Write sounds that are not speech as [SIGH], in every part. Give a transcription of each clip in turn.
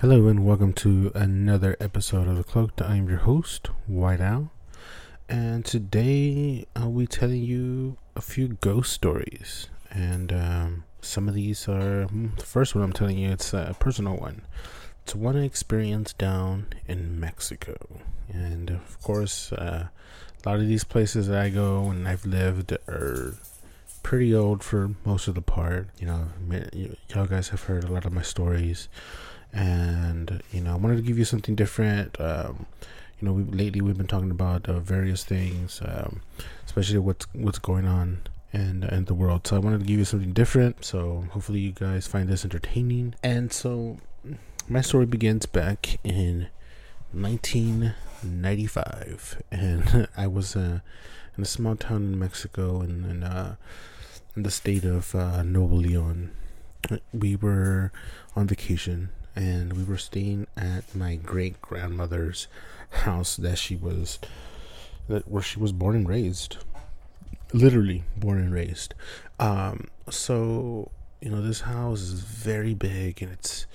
Hello and welcome to another episode of The Cloaked. I am your host, White Owl, and today I'll be telling you a few ghost stories. And um, some of these are hmm, the first one I'm telling you. It's a personal one. It's one I experienced down in Mexico, and of course, uh, a lot of these places that I go and I've lived are pretty old for most of the part. You know, y'all guys have heard a lot of my stories and you know I wanted to give you something different. Um, you know, we, lately we've been talking about uh, various things, um, especially what's what's going on in in the world. So I wanted to give you something different. So hopefully you guys find this entertaining. And so my story begins back in 1995, and [LAUGHS] I was uh, in a small town in Mexico, in in, uh, in the state of uh, Nuevo Leon. We were on vacation and we were staying at my great grandmother's house that she was that where she was born and raised. Literally born and raised. Um so you know this house is very big and it's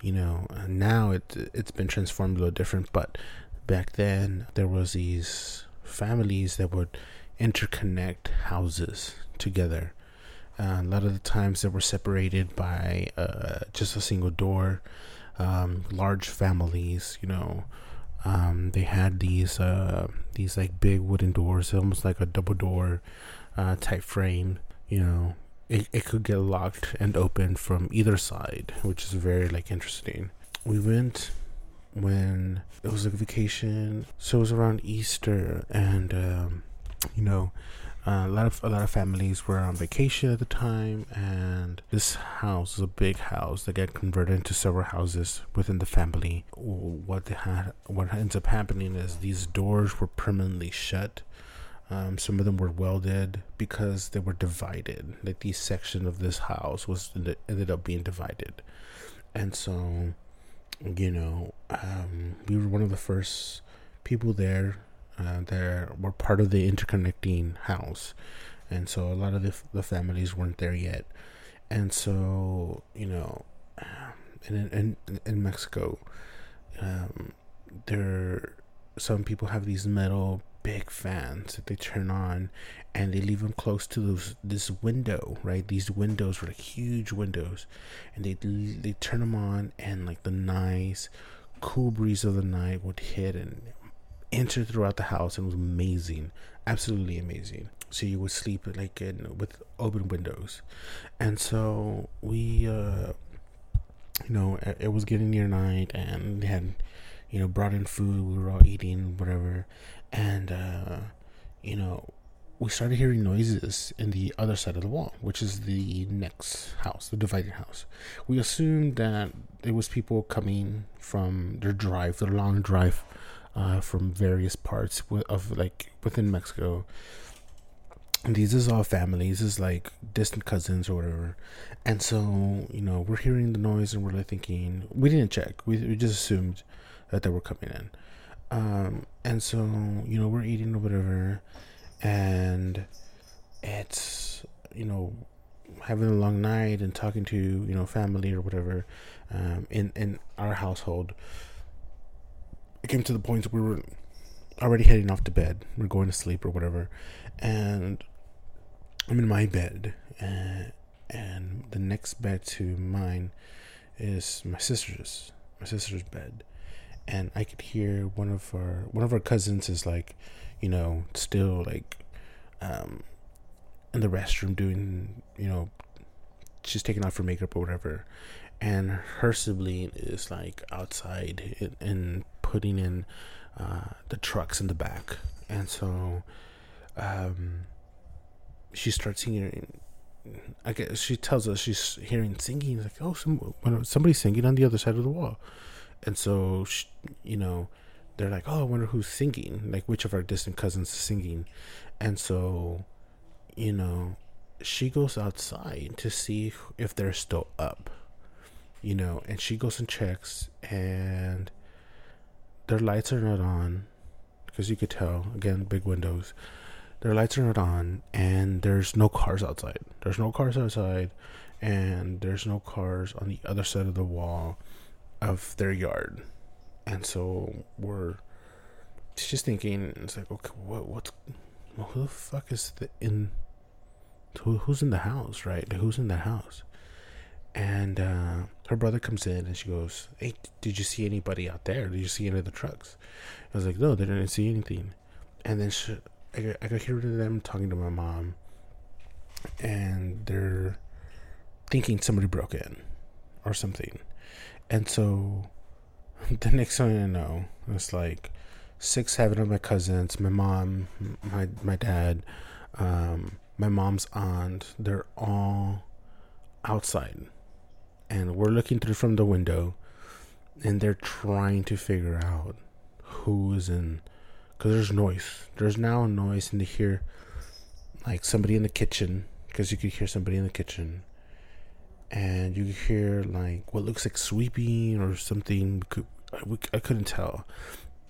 you know now it it's been transformed a little different but back then there was these families that would interconnect houses together uh, a lot of the times they were separated by uh, just a single door. Um, large families, you know, um, they had these uh, these like big wooden doors, almost like a double door uh, type frame. You know, it it could get locked and opened from either side, which is very like interesting. We went when it was a vacation, so it was around Easter, and um, you know uh, a lot of a lot of families were on vacation at the time, and this house is a big house that got converted into several houses within the family. What had, what ends up happening is these doors were permanently shut. Um, some of them were welded because they were divided. Like these section of this house was ended up being divided, and so you know um, we were one of the first people there uh, were part of the interconnecting house, and so a lot of the, the families weren't there yet, and so you know, [SIGHS] in in in Mexico, um, there some people have these metal big fans that they turn on and they leave them close to those this window right? These windows were like huge windows. And they they turn them on and like the nice cool breeze of the night would hit and entered throughout the house and was amazing, absolutely amazing. So you would sleep like in with open windows, and so we, uh, you know, it was getting near night, and they had, you know, brought in food. We were all eating whatever, and uh, you know, we started hearing noises in the other side of the wall, which is the next house, the divided house. We assumed that it was people coming from their drive, their long drive uh, from various parts of like within Mexico. And these is all families, is like distant cousins or whatever. And so, you know, we're hearing the noise and we're like thinking, we didn't check, we, we just assumed that they were coming in. Um, and so, you know, we're eating or whatever, and it's, you know, having a long night and talking to, you know, family or whatever um, in, in our household it came to the point where we were already heading off to bed. We are going to sleep or whatever, and I'm in my bed, and, and the next bed to mine is my sister's my sister's bed, and I could hear one of our one of our cousins is like, you know, still like, um, in the restroom doing, you know, she's taking off her makeup or whatever, and her sibling is like outside in, in putting in uh, the trucks in the back, and so um, she starts singing. I guess she tells us she's hearing singing. Like, oh, some, somebody's singing on the other side of the wall, and so she, you know, they're like, oh, I wonder who's singing, like which of our distant cousins is singing, and so, you know, she goes outside to see if they're still up, you know, and she goes and checks, and their lights are not on, because you could tell again, big windows. Their lights are not on, and there's no cars outside. There's no cars outside, and there's no cars on the other side of the wall of their yard and so we're just thinking it's like okay what what's well, who the fuck is the in who, who's in the house right who's in the house and uh, her brother comes in and she goes hey did you see anybody out there? Did you see any of the trucks? I was like no they didn't see anything. And then she, I, got, I got hear them talking to my mom and they're thinking somebody broke in or something. And so [LAUGHS] the next thing I know, it's like six, seven of my cousins, my mom, my my dad, um, my mom's aunt. They're all outside, and we're looking through from the window, and they're trying to figure out who is in, because there's noise. There's now noise, and they hear like somebody in the kitchen, because you could hear somebody in the kitchen and you hear like what looks like sweeping or something I, couldn't tell,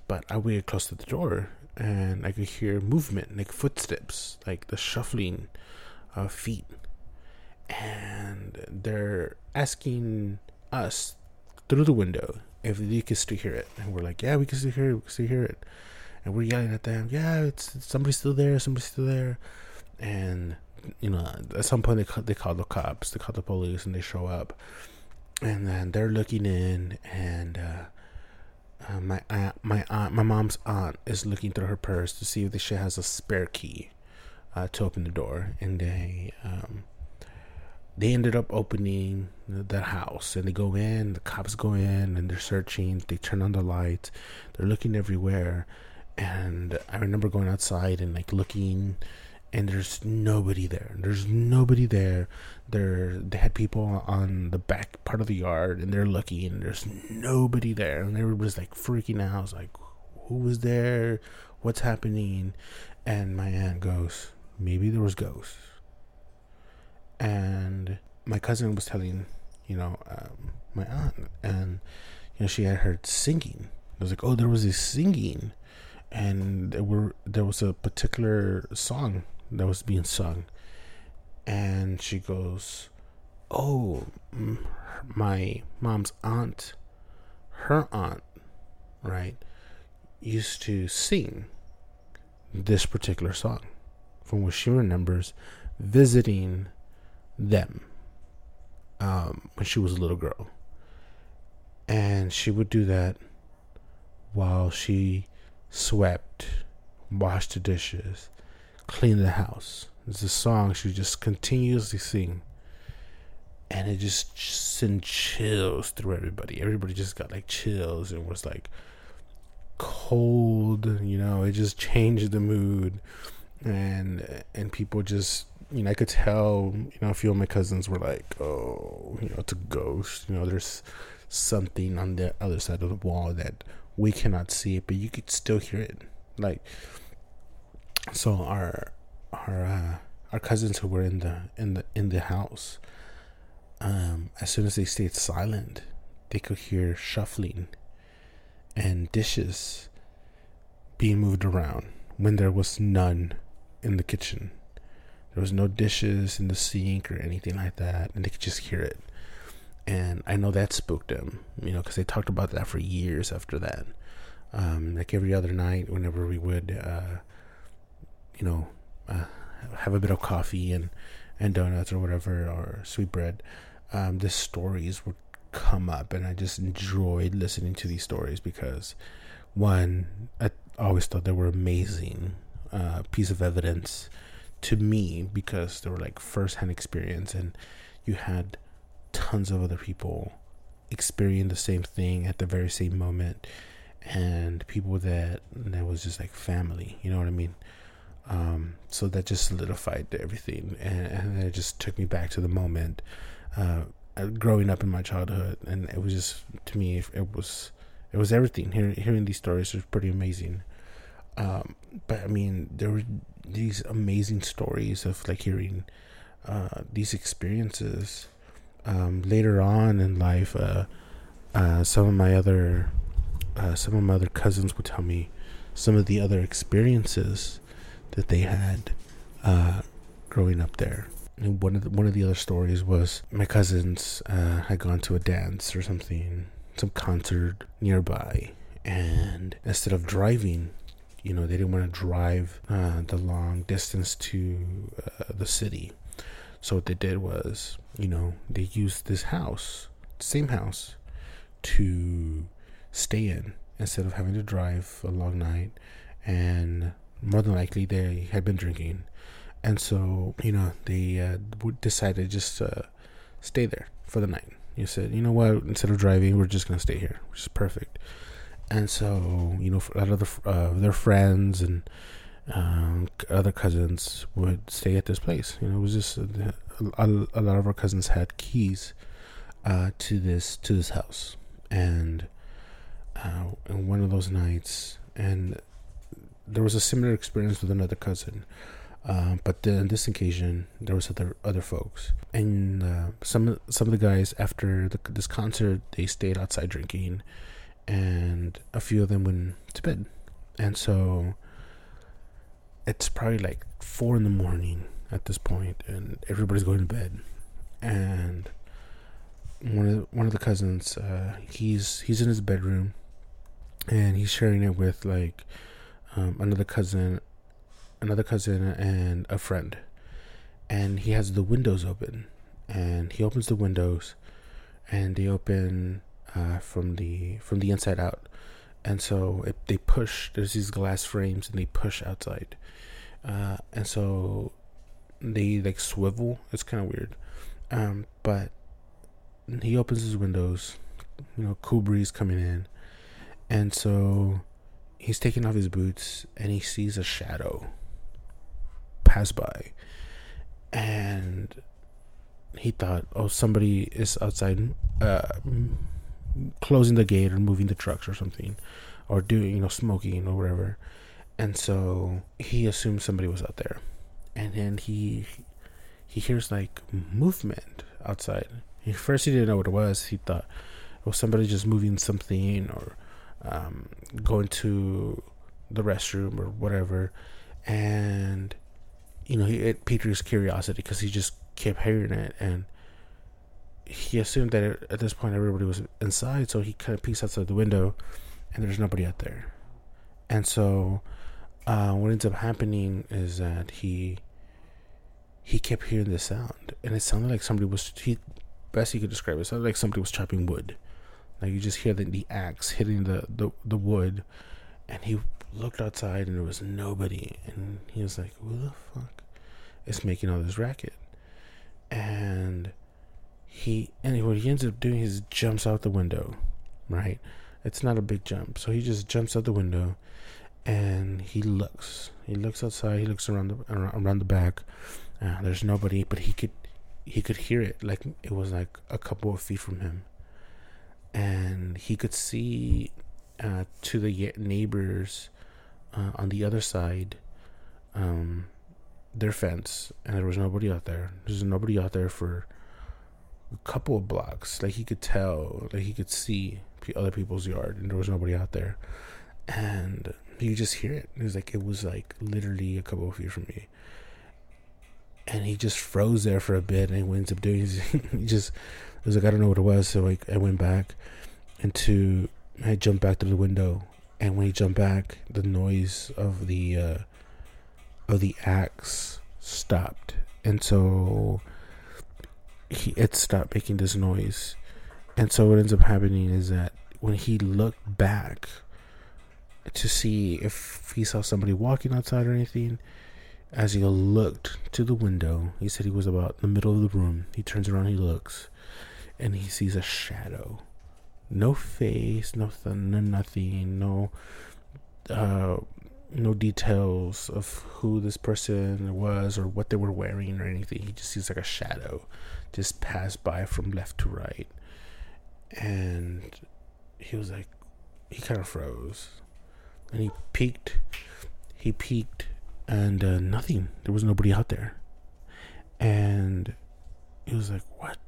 but I waited close to the door and I could hear movement, like footsteps, like the shuffling of feet. And they're asking us through the window if you can still hear it. And we're like, yeah, we can still hear it, we can still hear it. And we're yelling at them, yeah, it's, somebody's still there, somebody's still there. And, you know, at some point they call, they call the cops, they call the police, and they show up. And then they're looking in, and uh, uh, my aunt, my aunt, my mom's aunt is looking through her purse to see if she has a spare key uh, to open the door, and they um, they ended up opening the house, and they go in. The cops go in, and they're searching. They turn on the lights. They're looking everywhere, and I remember going outside and like looking and there's nobody there. There's nobody there. There, they had people on the back part of the yard, and they're looking, and there's nobody there, and everybody's like freaking out. I was like, "Who was there? What's happening?" And my aunt goes, "Maybe there was ghosts." And my cousin was telling, you know, um, my aunt, and you know, she had heard singing. I was like, "Oh, there was this singing." and there were there was a particular song that was being sung. And she goes, Oh, my mom's aunt, her aunt, right, used to sing this particular song from what she remembers visiting them um, when she was a little girl. And she would do that while she swept, washed the dishes, cleaned the house. It's a song she just continuously sing. And it just sent chills through everybody. Everybody just got like chills and was like cold, you know, it just changed the mood. And and people just you know, I could tell, you know, a few of my cousins were like, Oh, you know, it's a ghost, you know, there's something on the other side of the wall that we cannot see it, but you could still hear it. Like so our our uh, our cousins who were in the in the in the house um, as soon as they stayed silent they could hear shuffling and dishes being moved around when there was none in the kitchen there was no dishes in the sink or anything like that and they could just hear it and i know that spooked them you know because they talked about that for years after that um, like every other night whenever we would uh, you know, uh, have a bit of coffee and, and donuts or whatever, or sweet bread, um, the stories would come up. And I just enjoyed listening to these stories because, one, I always thought they were amazing uh, piece of evidence to me because they were like first-hand experience and you had tons of other people experience the same thing at the very same moment and people that that was just like family you know what i mean um, so that just solidified everything, and, and, it just took me back to the moment uh, growing up in my childhood, and it was just to me it was it was everything. Hearing hearing these stories was pretty amazing. Um, but I mean, there were these amazing stories of like hearing uh, these experiences. Um, later on in life, uh, uh, some of my other uh, some of my other cousins would tell me some of the other experiences that they had uh, growing up there. And one of the, one of the other stories was my cousins uh, had gone to a dance or something, some concert nearby, and instead of driving, you know, they didn't want to drive uh, the long distance to uh, the city. So what they did was, you know, they used this house, same house, to stay in instead of having to drive a long night. And more than likely, they had been drinking and so you know they uh, decided just stay there for the night. You said, you know what? Instead of driving, we're just gonna stay here, which is perfect. And so you know, a lot uh, their friends and um, other cousins would stay at this place. You know, it was just uh, a, a, a lot of our cousins had keys uh, to this to this house, and uh, in one of those nights, and there was a similar experience with another cousin. Uh, but then this occasion, there was other other folks, and uh, some some of the guys after the, this concert, they stayed outside drinking, and a few of them went to bed, and so it's probably like four in the morning at this point, and everybody's going to bed, and one of the, one of the cousins, uh, he's he's in his bedroom, and he's sharing it with like um, another cousin another cousin and a friend, and he has the windows open, and he opens the windows, and they open uh, from the from the inside out, and so it, they push. There's these glass frames, and they push outside, uh, and so they like swivel. It's kind of weird, um, but he opens his windows. You know, cool breeze coming in, and so he's taking off his boots and he sees a shadow pass by, and he thought, "Oh, somebody is outside, uh, closing the gate or moving the trucks or something, or doing you know smoking or whatever." And so he assumed somebody was out there, and then he he hears like movement outside. At first, he didn't know what it was. He thought, it was somebody just moving something or um, going to the restroom or whatever." And you know, he, it piqued his curiosity because he just kept hearing it, and he assumed that at this point everybody was inside, so he kind of peeks outside the window, and there's nobody out there. And so, uh, what ends up happening is that he he kept hearing the sound, and it sounded like somebody was he best he could describe it, it sounded like somebody was chopping wood. Like you just hear the, the axe hitting the, the, the wood, and he looked outside and there was nobody. And he was like, Who the fuck is making all this racket? And he, and what he ends up doing is jumps out the window, right? It's not a big jump. So he just jumps out the window and he looks. He looks outside, he looks around the, around the back. Uh, there's nobody, but he could, he could hear it like it was like a couple of feet from him. And he could see uh, to the neighbors uh, on the other side, um, their fence, and there was nobody out there. There's nobody out there for a couple of blocks. Like he could tell, like he could see other people's yard, and there was nobody out there. And you just hear it. It was like it was like literally a couple of feet from me. And he just froze there for a bit, and he ends up doing. [LAUGHS] he just it was like I don't know what it was, so like I went back into. I jumped back to the window and when he jumped back, the noise of the uh, of the axe stopped, and so he it stopped making this noise, and so what ends up happening is that when he looked back to see if he saw somebody walking outside or anything, as he looked to the window, he said he was about the middle of the room. He turns around, he looks, and he sees a shadow no face, nothing, no nothing, no, uh, no details of who this person was or what they were wearing or anything. He just sees like a shadow just passed by from left to right, and he was like, he kind of froze, and he peeked. He peeked, and uh, nothing. There was nobody out there, and he was like, "What?"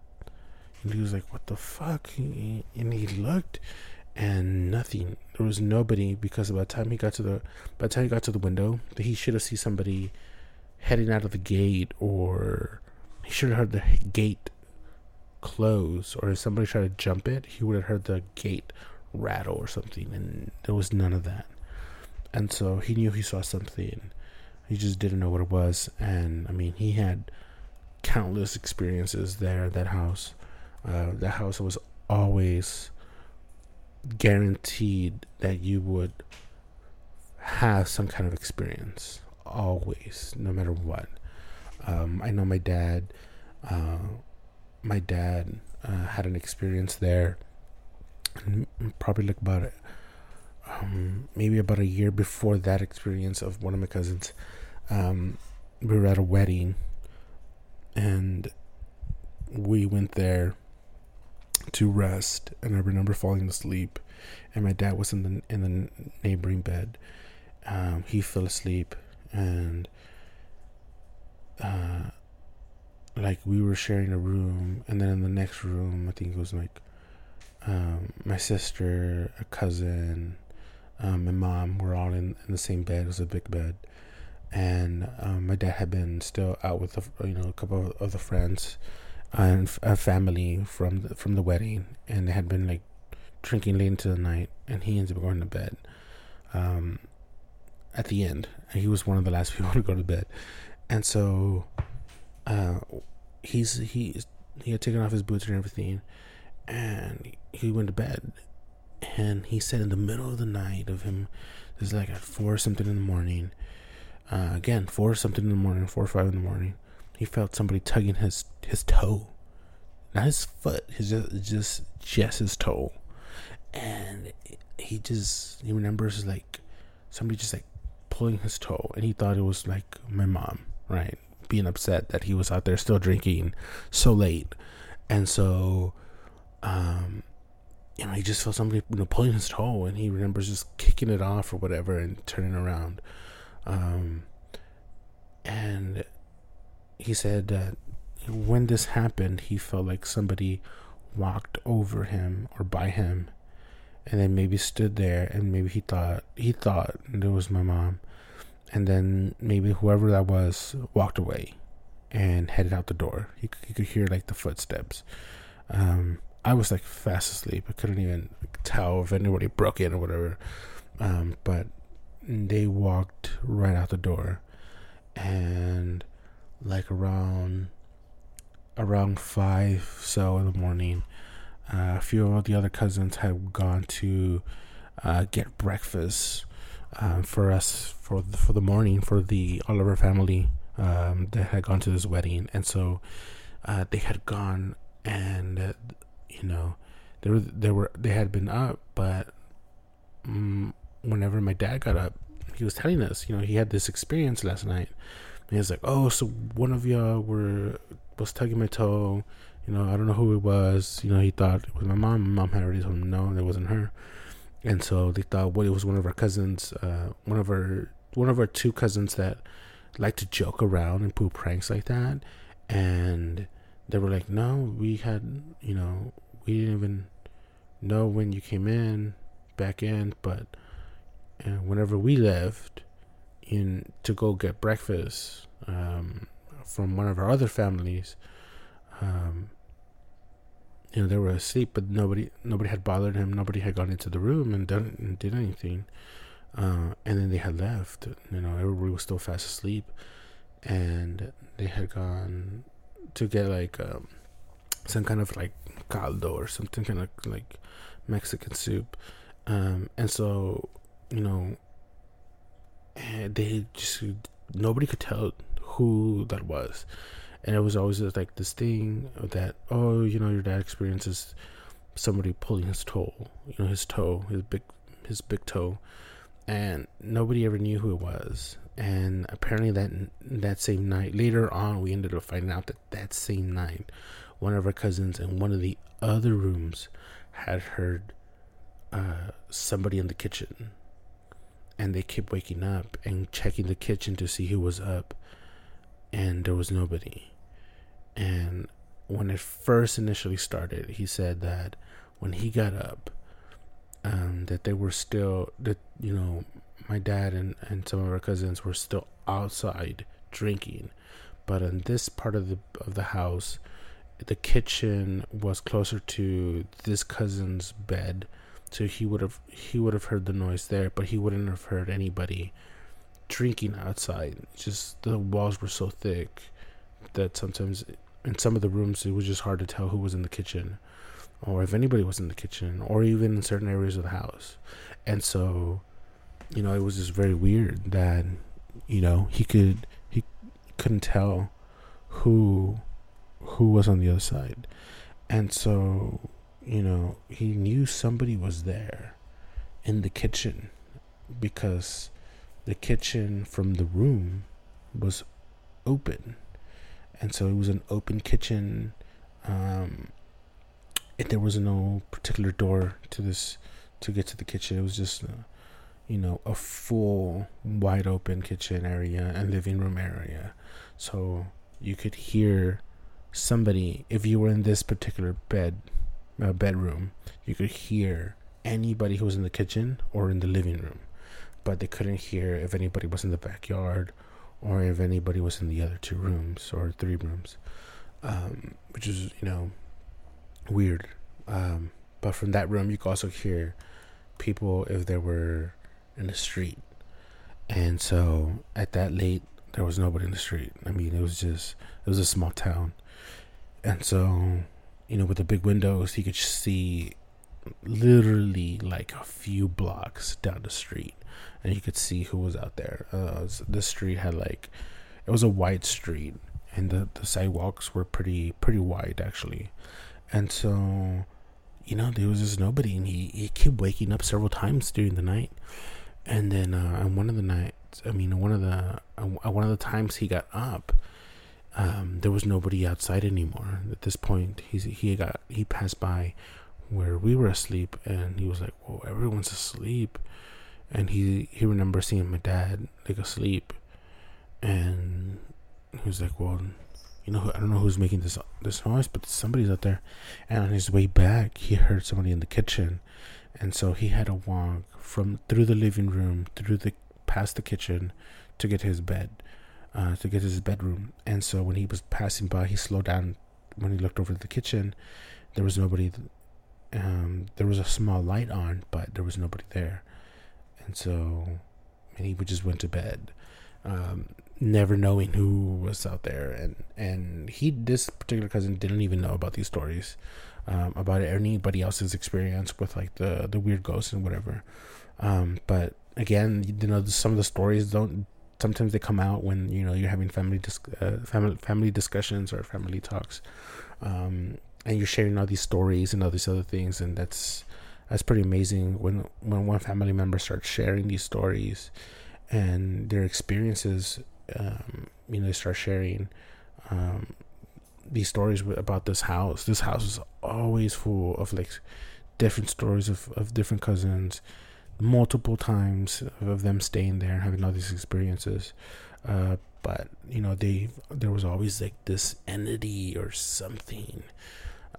And he was like, "What the fuck?" and he looked, and nothing. There was nobody because by the time he got to the by the time he got to the window, he should have seen somebody heading out of the gate, or he should have heard the gate close, or if somebody tried to jump it, he would have heard the gate rattle or something, and there was none of that. And so he knew he saw something. He just didn't know what it was. And I mean, he had countless experiences there at that house. Uh, that house was always guaranteed that you would have some kind of experience. Always, no matter what. Um, I know my dad. Uh, my dad uh, had an experience there. Probably like about um, maybe about a year before that experience of one of my cousins. Um, we were at a wedding, and we went there to rest. And I remember falling asleep, and my dad was in the in the neighboring bed. Um, he fell asleep, and uh, like we were sharing a room, and then in the next room, I think it was like um, my sister, a cousin, um, my mom were all in, in the same bed. It was a big bed, and um, my dad had been still out with a, you know a couple of other friends and a family from the, from the wedding, and they had been like drinking late into the night, and he ended up going to bed. Um, at the end, he was one of the last [LAUGHS] people to go to bed, and so uh, he's he he had taken off his boots and everything, and he went to bed. And he said in the middle of the night of him, this is like at four something in the morning. Uh, again, four something in the morning, four or five in the morning. He felt somebody tugging his his toe, not his foot, his just just just his toe, and he just he remembers like somebody just like pulling his toe, and he thought it was like my mom, right? being upset that he was out there still drinking so late, and so, um, you know, he just felt somebody you know pulling his toe, and he remembers just kicking it off or whatever and turning around, um, and he said that when this happened, he felt like somebody walked over him or by him and then maybe stood there and maybe he thought he thought it was my mom and then maybe whoever that was walked away and headed out the door. You, you could hear like the footsteps. Um, I was like fast asleep. I couldn't even tell if anybody broke in or whatever. Um, but they walked right out the door, and like around around five so in the morning, uh, a few of the other cousins had gone to uh, get breakfast um, for us for the, for the morning for the Oliver family um, that had gone to this wedding, and so uh, they had gone and uh, you know they were they were they had been up, but um, whenever my dad got up, he was telling us, you know, he had this experience last night. And he was like, "Oh, so one of y'all were was tugging my toe." You know, I don't know who it was. You know, he thought it was my mom. My mom had already told him no, it wasn't her and so they thought it was one of our cousins uh, one of our one of our two cousins that like to joke around and pull pranks like that. And they were like no we had you know we didn't even know when you came in back in but uh, whenever we left in to go get breakfast um, from one of our other families um, you know they were asleep, but nobody nobody had bothered him. Nobody had gone into the room and done and did anything. Uh, and then they had left. You know, everybody was still fast asleep, and they had gone to get like um, some kind of like caldo or something kind of like Mexican soup. Um, and so, you know, eh, they just nobody could tell who that was and it was always like this thing that oh you know your dad experiences somebody pulling his toe you know his toe his big his big toe and nobody ever knew who it was and apparently that that same night later on we ended up finding out that that same night one of our cousins in one of the other rooms had heard uh, somebody in the kitchen. And they kept waking up and checking the kitchen to see who was up. And there was nobody. And when it first initially started, he said that when he got up, um, that they were still that you know my dad and, and some of our cousins were still outside drinking, but in this part of the of the house, the kitchen was closer to this cousin's bed, so he would have he would have heard the noise there, but he wouldn't have heard anybody drinking outside. Just the walls were so thick that sometimes in some of the rooms it was just hard to tell who was in the kitchen or if anybody was in the kitchen or even in certain areas of the house. And so you know it was just very weird that you know he could he couldn't tell who who was on the other side. And so you know he knew somebody was there in the kitchen because the kitchen from the room was open and so it was an open kitchen. Um, it, there was no particular door to this to get to the kitchen. It was just, uh, you know, a full wide open kitchen area and living room area. So you could hear somebody if you were in this particular bed uh, bedroom. You could hear anybody who was in the kitchen or in the living room, but they couldn't hear if anybody was in the backyard or if anybody was in the other two rooms or three rooms, um, which is you know weird. Um, but from that room, you could also hear people if they were in the street, and so at that late, there was nobody in the street. I mean, it was just it was a small town, and so you know with the big windows, you could see literally like a few blocks down the street and you could see who was out there. Uh, the street had like it was a wide street, and the the sidewalks were pretty pretty wide actually, and so you know there was just nobody, and he he kept waking up several times during the night, and then uh, on one of the nights, I mean one of the uh, one of the times he got up. Um, there was nobody outside anymore. At this point, he's he got he passed by where we were asleep, and he was like, "Whoa, everyone's asleep." And he he remembers seeing my dad like asleep, and he was like, "Well, you know, I don't know who's making this this noise, but somebody's out there." And on his way back, he heard somebody in the kitchen, and so he had to walk from through the living room, through the past the kitchen, to get his bed, uh, to get his bedroom. And so when he was passing by, he slowed down. When he looked over the kitchen, there was nobody. Um, there was a small light on, but there was nobody there and so and he just went to bed um, never knowing who was out there. And and he this particular cousin didn't even know about these stories um, about anybody else's experience with like the the weird ghosts and whatever. Um, but again you know some of the stories don't sometimes they come out when you know you're having family dis- uh, family family discussions or family talks um, and you're sharing all these stories and all these other things and that's that's pretty amazing when when one family member starts sharing these stories and their experiences um, you know they start sharing um, these stories about this house. This house is always full of like different stories of, of different cousins multiple times of them staying there and having all these experiences. Uh, but you know they there was always like this entity or something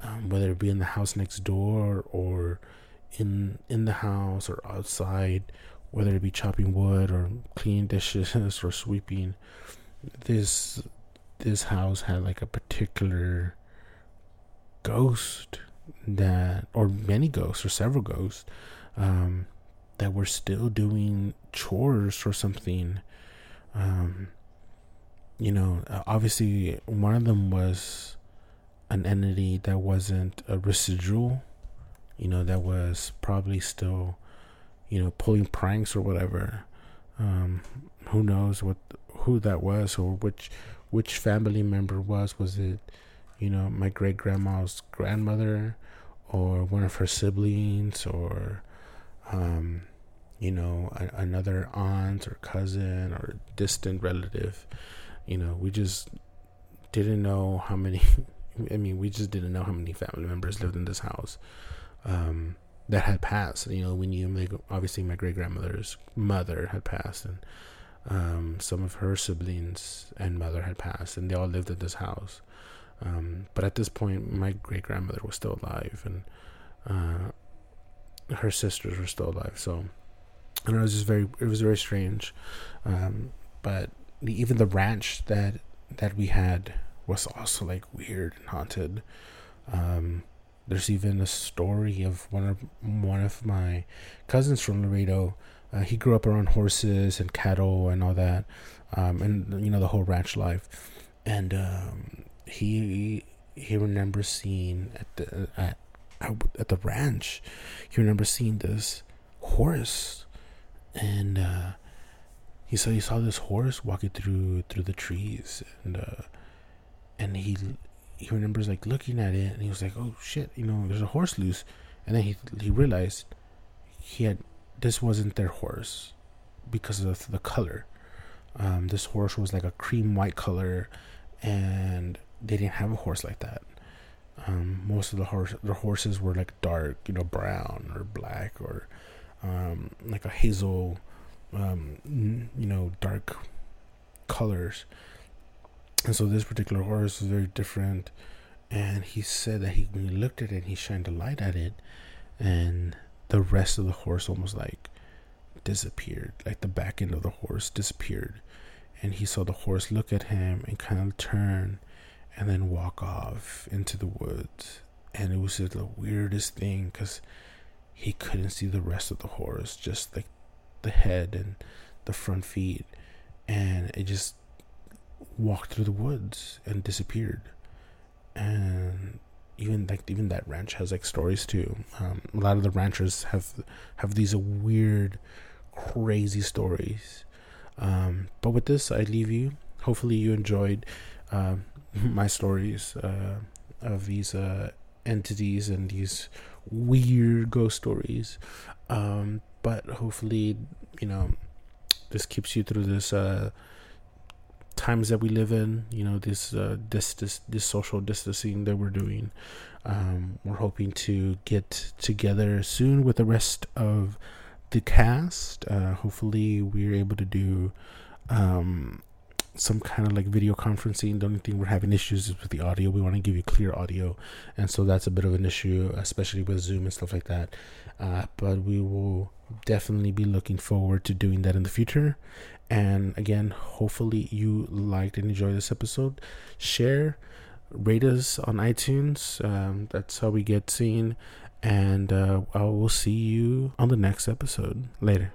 um, whether it be in the house next door or in in the house or outside, whether it be chopping wood or cleaning dishes [LAUGHS] or sweeping, this this house had like a particular ghost that or many ghosts or several ghosts um, that were still doing chores or something. Um, you know obviously one of them was an entity that wasn't a residual you know, that was probably still, you know, pulling pranks or whatever. Um, who knows what who that was or which which family member was? Was it, you know, my great grandma's grandmother, or one of her siblings, or, um, you know, a, another aunt or cousin or distant relative? You know, we just didn't know how many. [LAUGHS] I mean, we just didn't know how many family members lived in this house. Um, that had passed. You know, we knew like, obviously my great grandmother's mother had passed, and um, some of her siblings and mother had passed, and they all lived at this house. Um, but at this point, my great grandmother was still alive, and uh, her sisters were still alive. So, and it was just very, it was very strange. Um, but even the ranch that that we had was also like weird and haunted. Um, there's even a story of one of one of my cousins from Laredo. Uh, he grew up around horses and cattle and all that, um, and you know the whole ranch life. And um, he he remembers seeing at the at, at the ranch. He remembers seeing this horse, and uh, he saw he saw this horse walking through through the trees, and uh, and he he remembers like looking at it and he was like, "Oh shit, you know, there's a horse loose," and then he he realized he had this wasn't their horse because of the color. Um, this horse was like a cream white color, and they didn't have a horse like that. Um, most of the horse the horses were like dark, you know, brown or black or um, like a hazel, um, you know, dark colors and so this particular horse was very different. And he said that he when he looked at it, he shined a light at it, and the rest of the horse almost like disappeared. Like the back end of the horse disappeared. And he saw the horse look at him and kind of turn and then walk off into the woods. And it was just the weirdest thing because he couldn't see the rest of the horse, just like the head and the front feet. And it just walked through the woods and disappeared. And even like even that ranch has like stories too. Um, a lot of the ranchers have have these weird, crazy stories. Um, but with this, I leave you. Hopefully, you enjoyed uh, [LAUGHS] my stories uh, of these uh, entities and these weird ghost stories. Um, but hopefully, you know, this keeps you through this uh, times that we live in, you know, this uh, this this this social distancing that we're doing. Um, we're hoping to get together soon with the rest of the cast. Uh, hopefully, we're able to do um, some kind of like video conferencing. The only thing we're having issues is with the audio. We want to give you clear audio, and so that's a bit of an issue, especially with Zoom and stuff like that. Uh, but we will definitely be looking forward to doing that in the future. And again, hopefully you liked and enjoyed this episode. Share, rate us on iTunes. Um, that's how we get seen. And uh, I will see you on the next episode. Later.